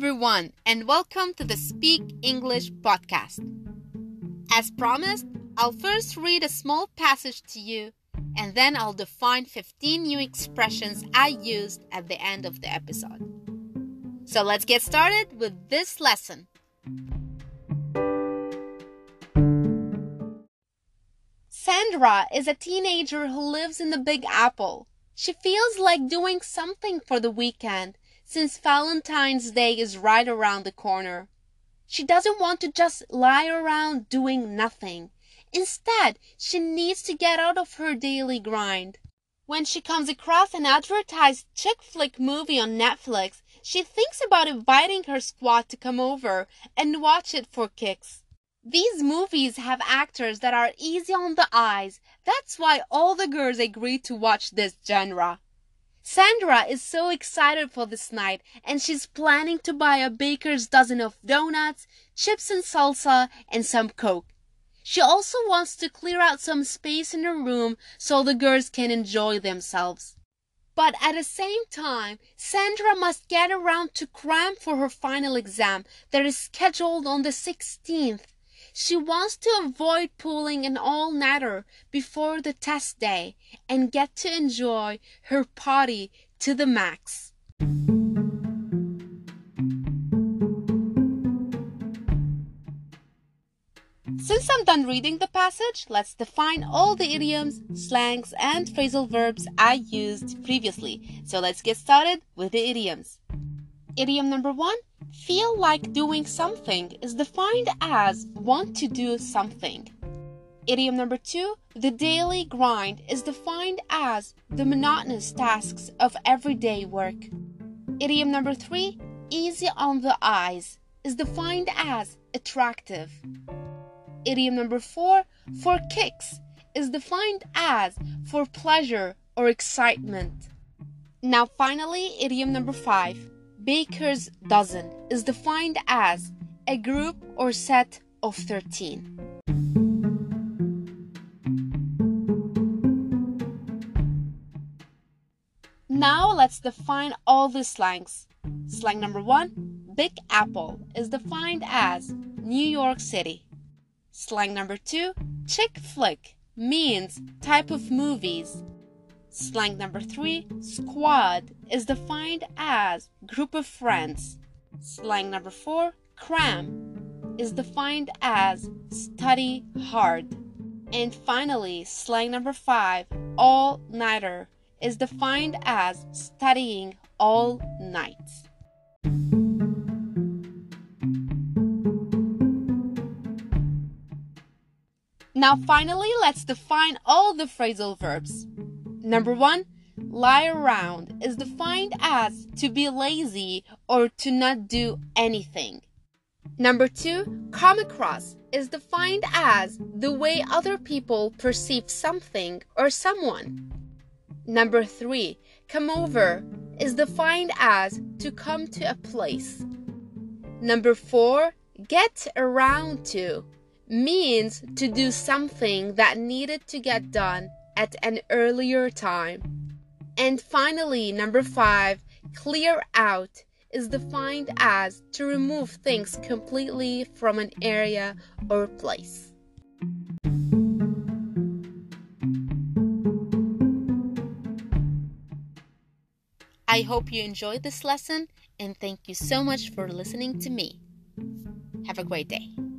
everyone, and welcome to the Speak English podcast. As promised, I'll first read a small passage to you, and then I'll define 15 new expressions I used at the end of the episode. So let's get started with this lesson. Sandra is a teenager who lives in the Big Apple. She feels like doing something for the weekend since Valentine's Day is right around the corner. She doesn't want to just lie around doing nothing. Instead, she needs to get out of her daily grind. When she comes across an advertised chick flick movie on Netflix, she thinks about inviting her squad to come over and watch it for kicks. These movies have actors that are easy on the eyes. That's why all the girls agree to watch this genre. Sandra is so excited for this night and she's planning to buy a baker's dozen of donuts, chips and salsa, and some Coke. She also wants to clear out some space in her room so the girls can enjoy themselves. But at the same time, Sandra must get around to cram for her final exam that is scheduled on the 16th. She wants to avoid pulling an all-nighter before the test day and get to enjoy her party to the max. Since I'm done reading the passage, let's define all the idioms, slangs, and phrasal verbs I used previously. So let's get started with the idioms. Idiom number one feel like doing something is defined as want to do something. Idiom number two the daily grind is defined as the monotonous tasks of everyday work. Idiom number three easy on the eyes is defined as attractive. Idiom number four for kicks is defined as for pleasure or excitement. Now, finally, idiom number five Baker's dozen is defined as a group or set of 13. Now let's define all the slangs. Slang number one Big Apple is defined as New York City. Slang number two Chick flick means type of movies Slang number three, squad, is defined as group of friends. Slang number four, cram, is defined as study hard. And finally, slang number five, all nighter, is defined as studying all night. Now, finally, let's define all the phrasal verbs. Number one, lie around is defined as to be lazy or to not do anything. Number two, come across is defined as the way other people perceive something or someone. Number three, come over is defined as to come to a place. Number four, get around to means to do something that needed to get done at an earlier time. And finally, number five, clear out is defined as to remove things completely from an area or place. I hope you enjoyed this lesson and thank you so much for listening to me. Have a great day.